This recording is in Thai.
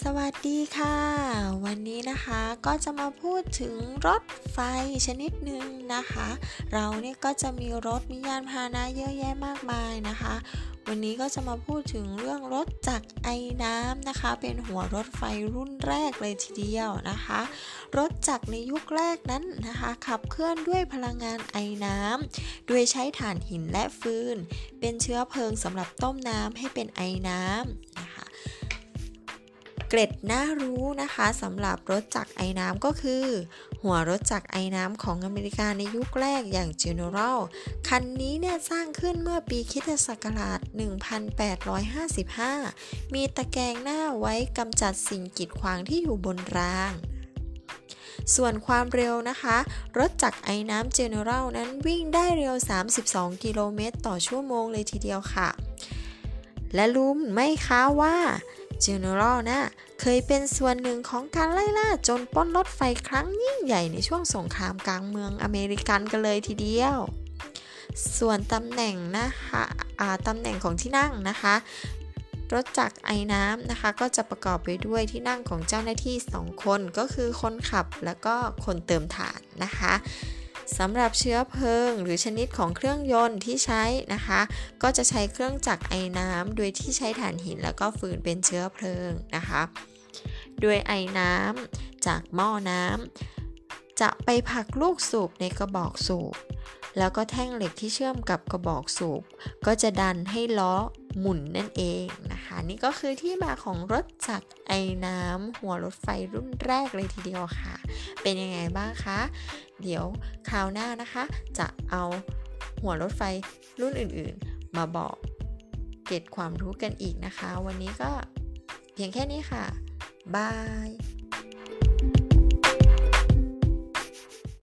สวัสดีค่ะ วันนี้นะคะก็จะมาพูดถึงรถไฟชนิดหนึ่งนะคะ เราเนี่ยก็จะมีรถมียานพาหนะเยอะแยะมากมายนะคะ วันนี้ก็จะมาพูดถึงเรื่องรถจักรไอ้น้ำนะคะ เป็นหัวรถไฟรุ่นแรกเลยทีเดียวนะคะ รถจักรในยุคแรกนั้นนะคะ ขับเคลื่อนด้วยพลังงานไอ้น้ำโดยใช้ถ่านหินและฟืน เป็นเชื้อเพลิงสำหรับต้มน้ำให้เป็นไอ้น้ำ เกร็ดน่ารู้นะคะสำหรับรถจักรไอ้น้ำก็คือ หัวรถจักรไอ้น้ำของอเมริกาในยุคแรกอย่าง General คันนี้เนี่ยสร้างขึ้นเมื่อปีคริสตศักราช 1855 มีตะแกรงหน้าไว้กำจัดสิ่งกีดขวางที่อยู่บนรางส่วนความเร็วนะคะ รถจักรไอ้น้ำ General นั้นวิ่งได้เร็ว 32 กิโลเมตรต่อชั่วโมงเลยทีเดียวค่ะ และรู้ไหมคะว่า General นะเคยเป็นส่วนหนึ่งของการไล่ล่าจนป้นรถไฟครั้งยิ่งใหญ่ในช่วงสงครามกลางเมืองอเมริกันกันเลยทีเดียว ส่วนตำแหน่งนะคะตำแหน่งของที่นั่งนะคะรถจักรไอ้น้ำนะคะ ก็จะประกอบไปด้วยที่นั่งของเจ้าหน้าที่ 2 คนก็คือคนขับแล้วก็คนเติมถ่านนะคะ สำหรับเชื้อเพลิง หรือชนิดของเครื่องยนต์ที่ใช้นะคะ ก็จะใช้เครื่องจักรไอ้น้ำโดยที่ใช้ถ่านหินแล้วก็ฟืนเป็นเชื้อเพลิงนะคะโดยไอ้น้ำจากหม้อน้ำจะไปผลักลูกสูบในกระบอกสูบ แล้วก็แท่งเหล็กที่เชื่อมกับกระบอกสูบ ก็จะดันให้ล้อหมุนนั่นเองนะคะ นี่ก็คือที่มาของรถจักรไอ้น้ำหัวรถไฟรุ่นแรกเลยทีเดียวค่ะ เป็นยังไงบ้างคะ เดี๋ยวคราวหน้านะคะ จะเอาหัวรถไฟรุ่นอื่นๆ มาบอกเก็ดความรู้กันอีกนะคะ วันนี้ก็เพียงแค่นี้ค่ะ บาย